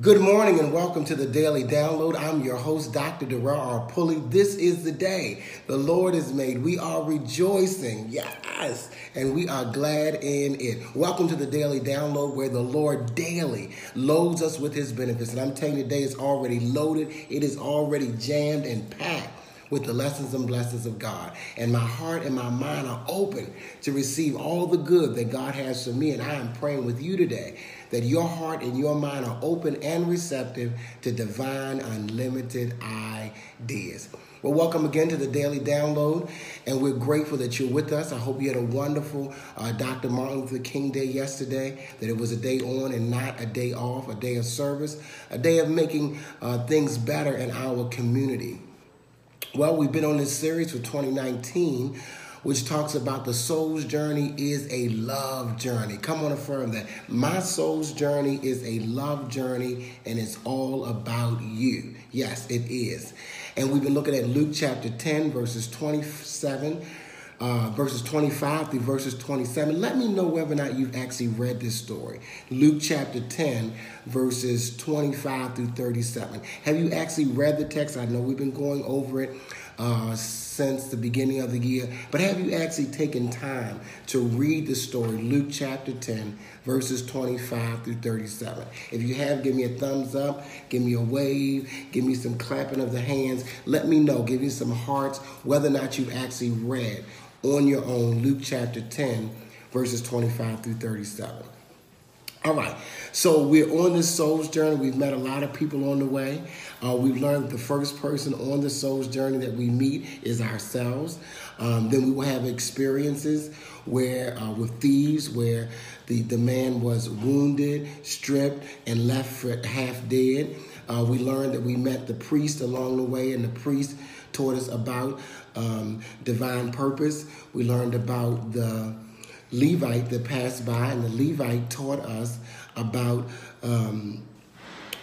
Good morning and welcome to the Daily Download. I'm your host, Dr. Darrell R. Pulley. This is the day the Lord has made. We are rejoicing, yes, and we are glad in it. Welcome to the Daily Download where the Lord daily loads us with his benefits. And I'm telling you, today is already loaded, it is already jammed and packed with the lessons and blessings of God. And my heart and my mind are open to receive all the good that God has for me. And I am praying with you today that your heart and your mind are open and receptive to divine, unlimited ideas. Well, welcome again to the Daily Download, and we're grateful that you're with us. I hope you had a wonderful uh, Dr. Martin Luther King Day yesterday, that it was a day on and not a day off, a day of service, a day of making uh, things better in our community. Well, we've been on this series for 2019 which talks about the soul's journey is a love journey. Come on, affirm that. My soul's journey is a love journey and it's all about you. Yes, it is. And we've been looking at Luke chapter 10, verses 27. Uh, verses 25 through verses 27. Let me know whether or not you've actually read this story. Luke chapter 10, verses 25 through 37. Have you actually read the text? I know we've been going over it uh, since the beginning of the year. But have you actually taken time to read the story, Luke chapter 10, verses 25 through 37? If you have, give me a thumbs up, give me a wave, give me some clapping of the hands. Let me know, give me some hearts, whether or not you've actually read on your own Luke chapter 10, verses 25 through 37. All right, so we're on this soul's journey. We've met a lot of people on the way. Uh, we've learned the first person on the soul's journey that we meet is ourselves. Um, then we will have experiences where uh, with thieves, where the, the man was wounded, stripped, and left for half dead. Uh, we learned that we met the priest along the way, and the priest taught us about um, divine purpose. We learned about the Levite that passed by, and the Levite taught us about um,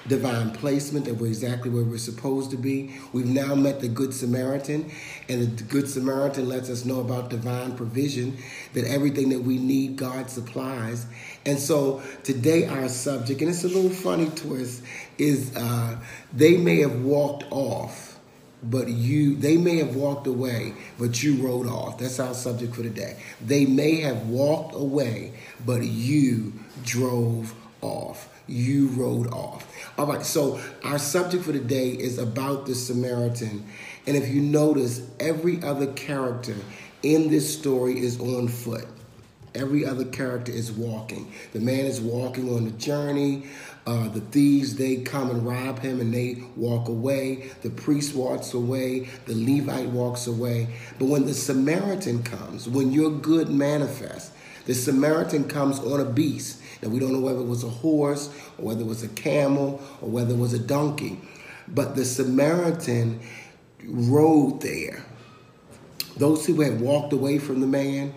divine placement, that we're exactly where we're supposed to be. We've now met the Good Samaritan, and the Good Samaritan lets us know about divine provision, that everything that we need, God supplies. And so today, our subject, and it's a little funny twist, is uh, they may have walked off but you they may have walked away but you rode off. That's our subject for today. They may have walked away but you drove off. You rode off. All right so our subject for today is about the samaritan. And if you notice every other character in this story is on foot. Every other character is walking. The man is walking on the journey. Uh, the thieves, they come and rob him and they walk away. The priest walks away. The Levite walks away. But when the Samaritan comes, when your good manifests, the Samaritan comes on a beast. Now, we don't know whether it was a horse or whether it was a camel or whether it was a donkey. But the Samaritan rode there. Those who had walked away from the man,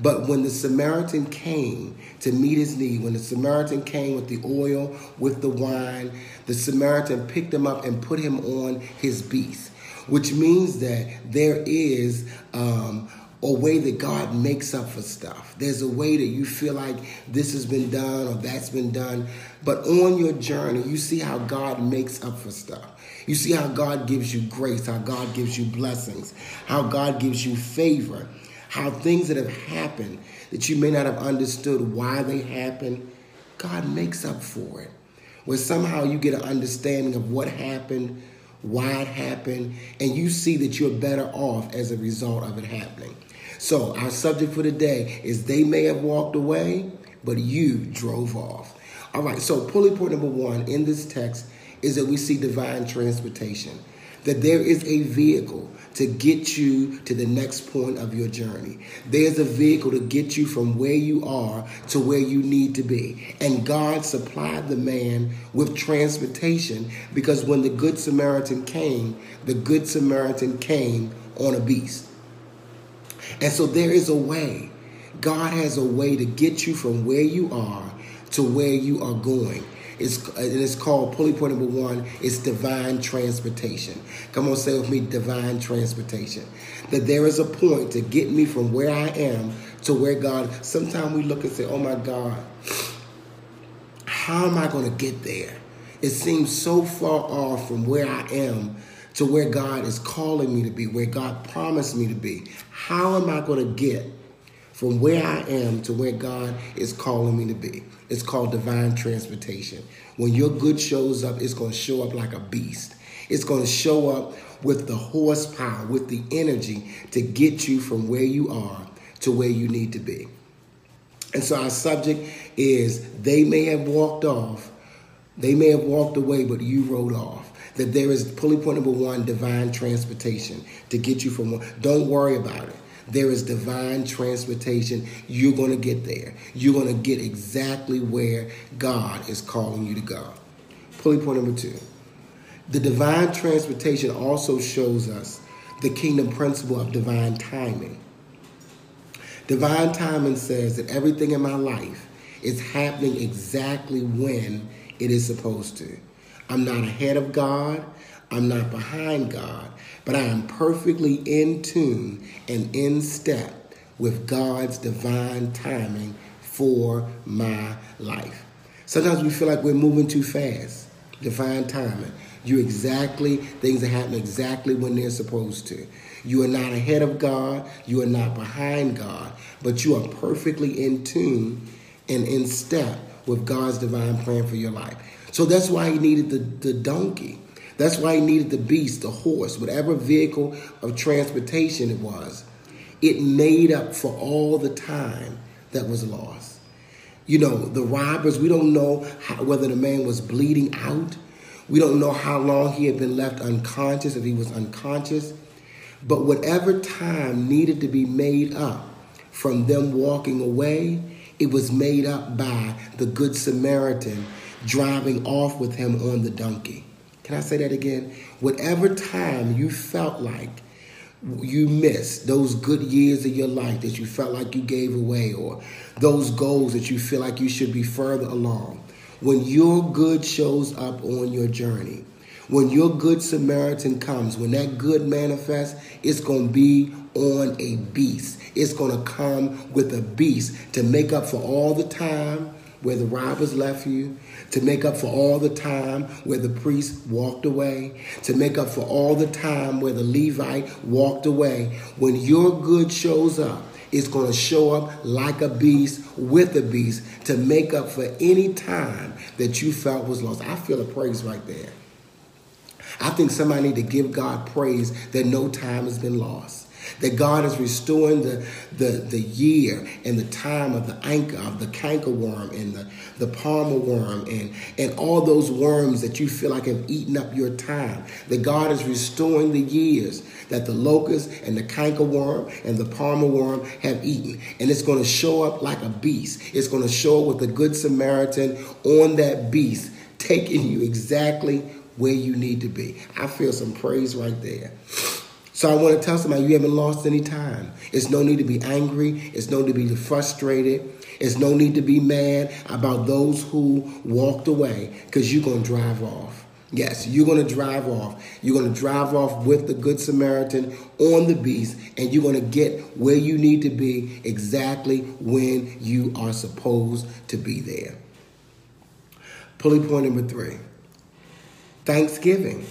but when the Samaritan came to meet his need, when the Samaritan came with the oil, with the wine, the Samaritan picked him up and put him on his beast, which means that there is um, a way that God makes up for stuff. There's a way that you feel like this has been done or that's been done. But on your journey, you see how God makes up for stuff. You see how God gives you grace, how God gives you blessings, how God gives you favor how things that have happened that you may not have understood why they happened, God makes up for it. Where somehow you get an understanding of what happened, why it happened, and you see that you're better off as a result of it happening. So, our subject for today is they may have walked away, but you drove off. All right, so pulley point number one in this text is that we see divine transportation that there is a vehicle to get you to the next point of your journey. There's a vehicle to get you from where you are to where you need to be. And God supplied the man with transportation because when the Good Samaritan came, the Good Samaritan came on a beast. And so there is a way. God has a way to get you from where you are to where you are going. It's, it's called pulley point number one. It's divine transportation. Come on, say with me, divine transportation. That there is a point to get me from where I am to where God. Sometimes we look and say, "Oh my God, how am I going to get there?" It seems so far off from where I am to where God is calling me to be, where God promised me to be. How am I going to get from where I am to where God is calling me to be? It's called divine transportation. When your good shows up, it's going to show up like a beast. It's going to show up with the horsepower, with the energy to get you from where you are to where you need to be. And so our subject is they may have walked off, they may have walked away, but you rode off. That there is pulley point number one, divine transportation to get you from. Don't worry about it. There is divine transportation. You're going to get there. You're going to get exactly where God is calling you to go. Pulley point number two. The divine transportation also shows us the kingdom principle of divine timing. Divine timing says that everything in my life is happening exactly when it is supposed to. I'm not ahead of God. I'm not behind God, but I am perfectly in tune and in step with God's divine timing for my life. Sometimes we feel like we're moving too fast. Divine timing. You exactly, things are happening exactly when they're supposed to. You are not ahead of God, you are not behind God, but you are perfectly in tune and in step with God's divine plan for your life. So that's why he needed the, the donkey. That's why he needed the beast, the horse, whatever vehicle of transportation it was. It made up for all the time that was lost. You know, the robbers, we don't know how, whether the man was bleeding out we don't know how long he had been left unconscious, if he was unconscious. But whatever time needed to be made up from them walking away, it was made up by the Good Samaritan driving off with him on the donkey. Can I say that again? Whatever time you felt like you missed, those good years of your life that you felt like you gave away, or those goals that you feel like you should be further along, when your good shows up on your journey, when your good Samaritan comes, when that good manifests, it's going to be on a beast. It's going to come with a beast to make up for all the time where the robbers left you, to make up for all the time where the priest walked away, to make up for all the time where the Levite walked away. When your good shows up, it's going to show up like a beast with a beast to make up for any time that you felt was lost. I feel a praise right there. I think somebody need to give God praise that no time has been lost that God is restoring the, the, the year and the time of the anchor of the canker worm and the, the palmer worm and, and all those worms that you feel like have eaten up your time. That God is restoring the years that the locust and the canker worm and the palmer worm have eaten. And it's going to show up like a beast. It's going to show up with the good Samaritan on that beast, taking you exactly where you need to be. I feel some praise right there. So I want to tell somebody you haven't lost any time. It's no need to be angry. It's no need to be frustrated. It's no need to be mad about those who walked away because you're going to drive off. Yes, you're going to drive off. You're going to drive off with the Good Samaritan on the beast, and you're going to get where you need to be exactly when you are supposed to be there. Pulley point number three Thanksgiving.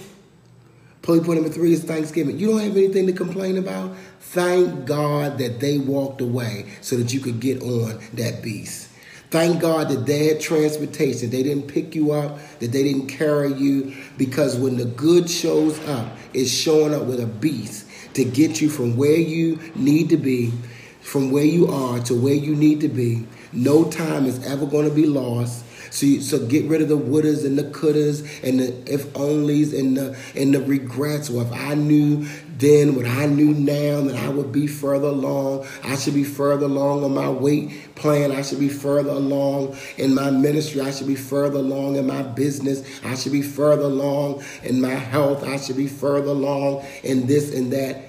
Point number three is Thanksgiving. You don't have anything to complain about? Thank God that they walked away so that you could get on that beast. Thank God that they had transportation. They didn't pick you up, that they didn't carry you, because when the good shows up, it's showing up with a beast to get you from where you need to be, from where you are to where you need to be. No time is ever going to be lost. So, you, so get rid of the wouldas and the couldas and the if onlys and the and the regrets. Well, if I knew then what I knew now that I would be further along, I should be further along on my weight plan. I should be further along in my ministry. I should be further along in my business. I should be further along in my health. I should be further along in this and that.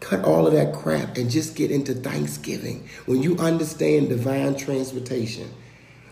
Cut all of that crap and just get into Thanksgiving. When you understand divine transportation,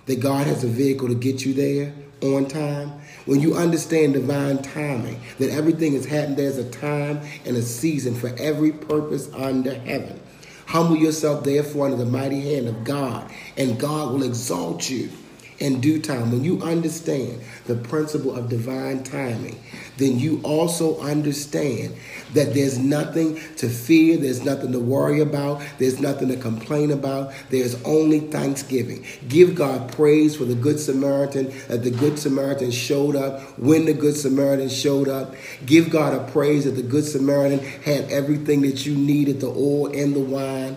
that God has a vehicle to get you there on time, when you understand divine timing, that everything is happening, there's a time and a season for every purpose under heaven. Humble yourself, therefore, under the mighty hand of God, and God will exalt you in due time. When you understand the principle of divine timing, then you also understand that there's nothing to fear, there's nothing to worry about, there's nothing to complain about, there's only thanksgiving. Give God praise for the Good Samaritan, that the Good Samaritan showed up when the Good Samaritan showed up. Give God a praise that the Good Samaritan had everything that you needed the oil and the wine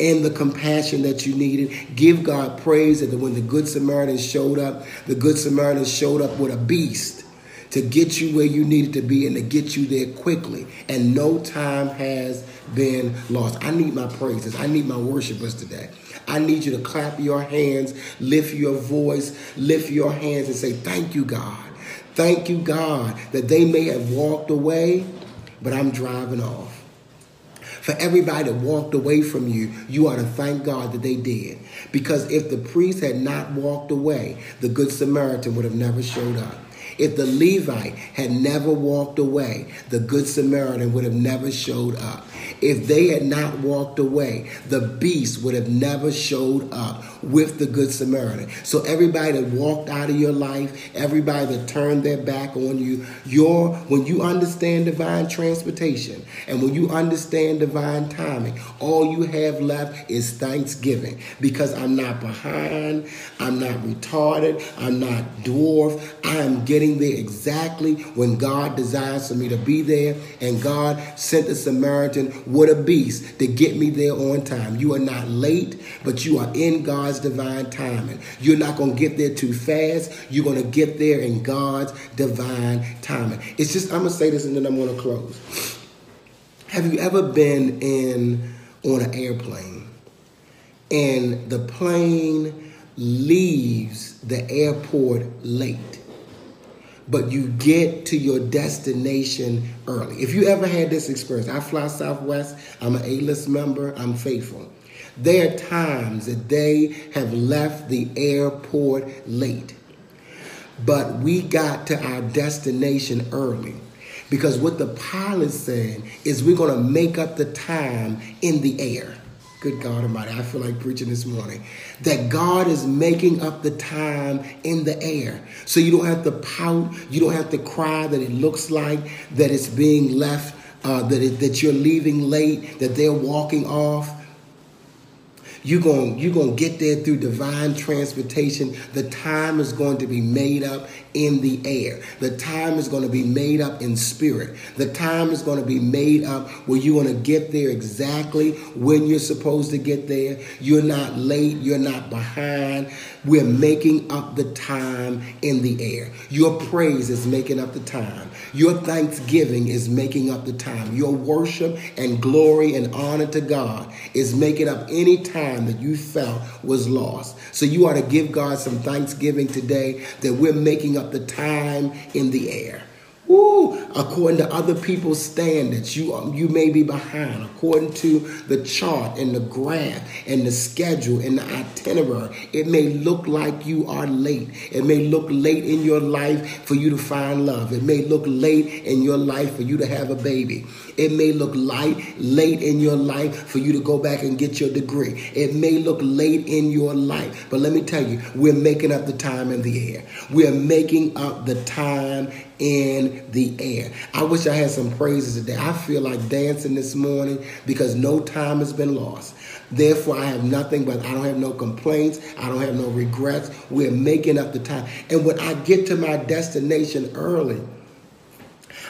and the compassion that you needed. Give God praise that when the Good Samaritan showed up, the Good Samaritan showed up with a beast to get you where you needed to be and to get you there quickly. And no time has been lost. I need my praises. I need my worshipers today. I need you to clap your hands, lift your voice, lift your hands and say, Thank you, God. Thank you, God, that they may have walked away, but I'm driving off. For everybody that walked away from you, you ought to thank God that they did. Because if the priest had not walked away, the Good Samaritan would have never showed up. If the Levite had never walked away, the Good Samaritan would have never showed up. If they had not walked away, the beast would have never showed up with the Good Samaritan. So everybody that walked out of your life, everybody that turned their back on you, your when you understand divine transportation and when you understand divine timing, all you have left is thanksgiving because I'm not behind, I'm not retarded, I'm not dwarfed. I am getting there exactly when God desires for me to be there, and God sent the Samaritan what a beast to get me there on time. You are not late, but you are in God's divine timing. You're not going to get there too fast. You're going to get there in God's divine timing. It's just, I'm going to say this and then I'm going to close. Have you ever been in on an airplane and the plane leaves the airport late? But you get to your destination early. If you ever had this experience, I fly Southwest, I'm an A list member, I'm faithful. There are times that they have left the airport late, but we got to our destination early. Because what the pilot said is we're going to make up the time in the air. Good God Almighty, I feel like preaching this morning. That God is making up the time in the air. So you don't have to pout, you don't have to cry that it looks like that it's being left, uh, that, it, that you're leaving late, that they're walking off. You're going, you're going to get there through divine transportation. The time is going to be made up in the air. The time is going to be made up in spirit. The time is going to be made up where you're going to get there exactly when you're supposed to get there. You're not late. You're not behind. We're making up the time in the air. Your praise is making up the time. Your thanksgiving is making up the time. Your worship and glory and honor to God is making up any time that you felt was lost. So you ought to give God some thanksgiving today that we're making up up the time in the air. Woo! According to other people's standards, you, you may be behind. According to the chart and the graph and the schedule and the itinerary, it may look like you are late. It may look late in your life for you to find love. It may look late in your life for you to have a baby. It may look light, late in your life for you to go back and get your degree. It may look late in your life, but let me tell you, we're making up the time in the air. We're making up the time in the air. I wish I had some praises today. I feel like dancing this morning because no time has been lost. Therefore, I have nothing but I don't have no complaints. I don't have no regrets. We're making up the time. And when I get to my destination early,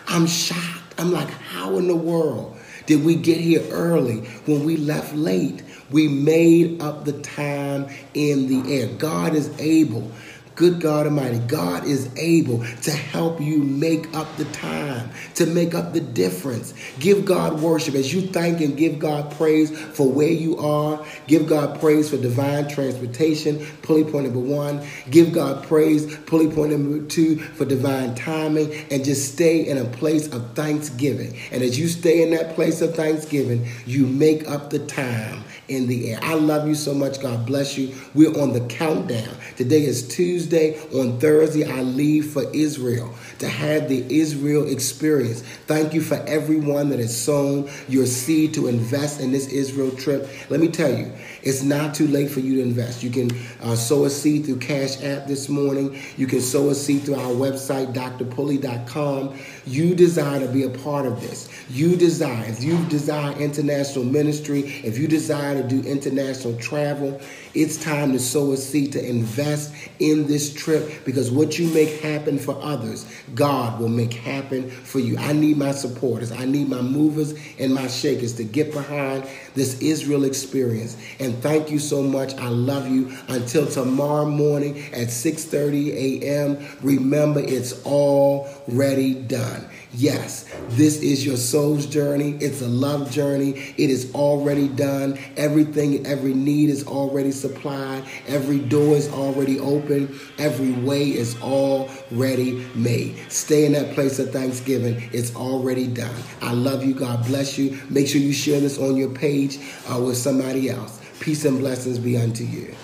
I'm shocked. I'm like, how in the world did we get here early when we left late? We made up the time in the air. God is able Good God Almighty, God is able to help you make up the time, to make up the difference. Give God worship as you thank and give God praise for where you are. Give God praise for divine transportation, pulley point number one. Give God praise, pulley point number two, for divine timing. And just stay in a place of thanksgiving. And as you stay in that place of thanksgiving, you make up the time in the air. I love you so much. God bless you. We're on the countdown. Today is Tuesday. Tuesday. On Thursday, I leave for Israel to have the Israel experience. Thank you for everyone that has sown your seed to invest in this Israel trip. Let me tell you, it's not too late for you to invest. You can uh, sow a seed through Cash App this morning. You can sow a seed through our website, drpulley.com. You desire to be a part of this. You desire, if you desire international ministry, if you desire to do international travel, it's time to sow a seed to invest in this trip because what you make happen for others, God will make happen for you. I need my supporters. I need my movers and my shakers to get behind this Israel experience. And thank you so much. I love you. Until tomorrow morning at 6:30 a.m. Remember, it's already done. Yes, this is your soul's journey. It's a love journey. It is already done. Everything, every need is already supplied. Every door is already open. Every way is already made. Stay in that place of thanksgiving. It's already done. I love you. God bless you. Make sure you share this on your page uh, with somebody else. Peace and blessings be unto you.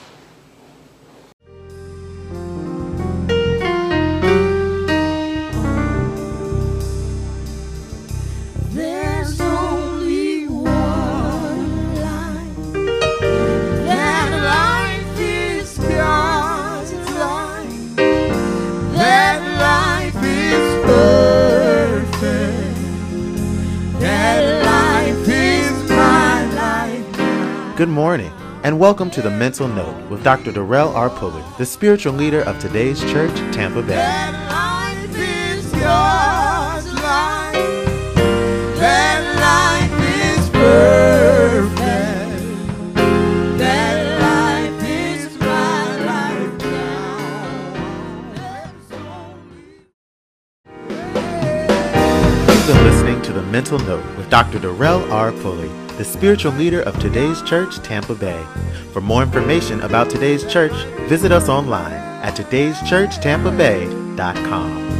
Good morning, and welcome to the Mental Note with Dr. Darrell R. Pulley, the spiritual leader of today's church, Tampa Bay. You've been listening to the Mental Note with Dr. Darrell R. Pulley the spiritual leader of today's church, Tampa Bay. For more information about today's church, visit us online at today'schurchtampabay.com.